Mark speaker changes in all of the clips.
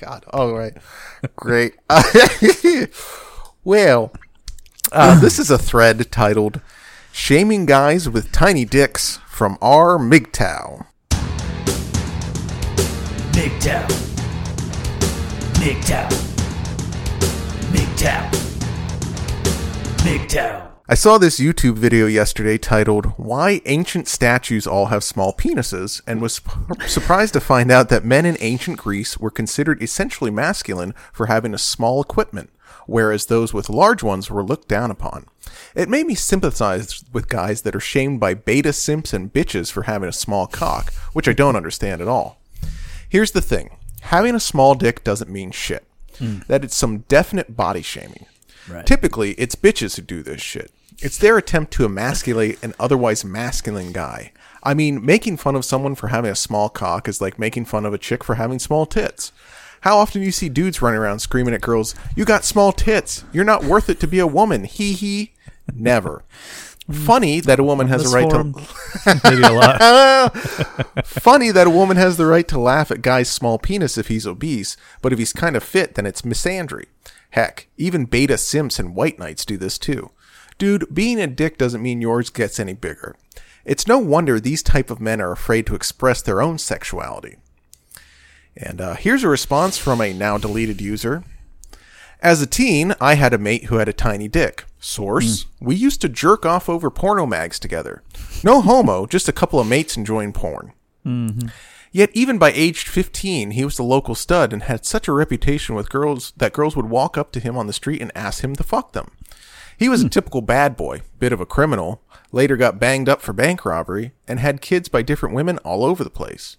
Speaker 1: God. All right. Great. well, uh, this is a thread titled Shaming Guys with Tiny Dicks from R. MGTOW.
Speaker 2: MGTOW. MGTOW. MGTOW. MGTOW.
Speaker 1: I saw this YouTube video yesterday titled Why Ancient Statues All Have Small Penises and was surprised to find out that men in ancient Greece were considered essentially masculine for having a small equipment, whereas those with large ones were looked down upon. It made me sympathize with guys that are shamed by beta simps and bitches for having a small cock, which I don't understand at all. Here's the thing having a small dick doesn't mean shit. Hmm. That it's some definite body shaming.
Speaker 2: Right.
Speaker 1: Typically, it's bitches who do this shit. It's their attempt to emasculate an otherwise masculine guy. I mean, making fun of someone for having a small cock is like making fun of a chick for having small tits. How often do you see dudes running around screaming at girls, You got small tits. You're not worth it to be a woman. Hee hee. Never. Funny that a woman has a right
Speaker 3: forum,
Speaker 1: to.
Speaker 3: maybe a lot.
Speaker 1: Funny that a woman has the right to laugh at guy's small penis if he's obese, but if he's kind of fit, then it's misandry. Heck, even beta simps and white knights do this too. Dude, being a dick doesn't mean yours gets any bigger. It's no wonder these type of men are afraid to express their own sexuality. And uh, here's a response from a now deleted user. As a teen, I had a mate who had a tiny dick. Source: We used to jerk off over porno mags together. No homo, just a couple of mates enjoying porn. Yet even by age 15, he was the local stud and had such a reputation with girls that girls would walk up to him on the street and ask him to fuck them. He was a hmm. typical bad boy, bit of a criminal, later got banged up for bank robbery, and had kids by different women all over the place.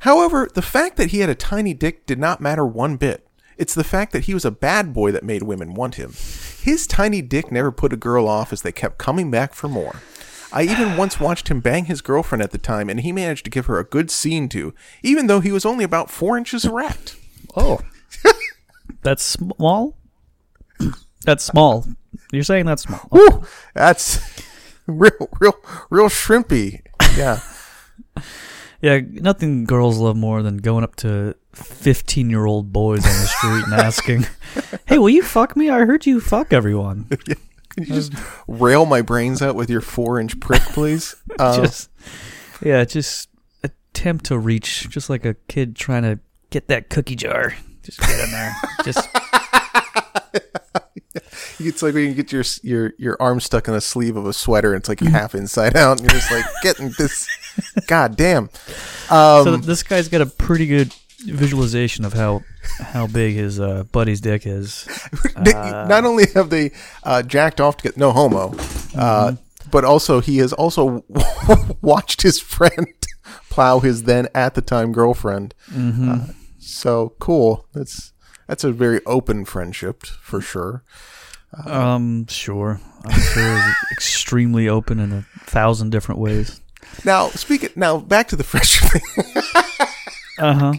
Speaker 1: However, the fact that he had a tiny dick did not matter one bit. It's the fact that he was a bad boy that made women want him. His tiny dick never put a girl off as they kept coming back for more. I even once watched him bang his girlfriend at the time, and he managed to give her a good scene to, even though he was only about four inches erect.
Speaker 3: Oh, that's small. That's small. You're saying that's small.
Speaker 1: That's real, real, real shrimpy. Yeah.
Speaker 3: Yeah, nothing girls love more than going up to 15 year old boys on the street and asking, Hey, will you fuck me? I heard you fuck everyone.
Speaker 1: Can you just rail my brains out with your four inch prick, please? Uh,
Speaker 3: just, yeah, just attempt to reach, just like a kid trying to get that cookie jar. Just get in there. Just,
Speaker 1: it's like when you get your your your arm stuck in a sleeve of a sweater, and it's like half inside out, and you're just like getting this. God damn. Um,
Speaker 3: so this guy's got a pretty good visualization of how how big his uh, buddy's dick is.
Speaker 1: They- not only have they uh, jacked off to get no homo, uh, but also he has also watched his friend plow his then at the time girlfriend. Uh, so cool. That's that's a very open friendship for sure.
Speaker 3: Um, sure. I'm sure it's extremely open in a thousand different ways.
Speaker 1: Now speaking now back to the friendship thing.
Speaker 3: Uh huh.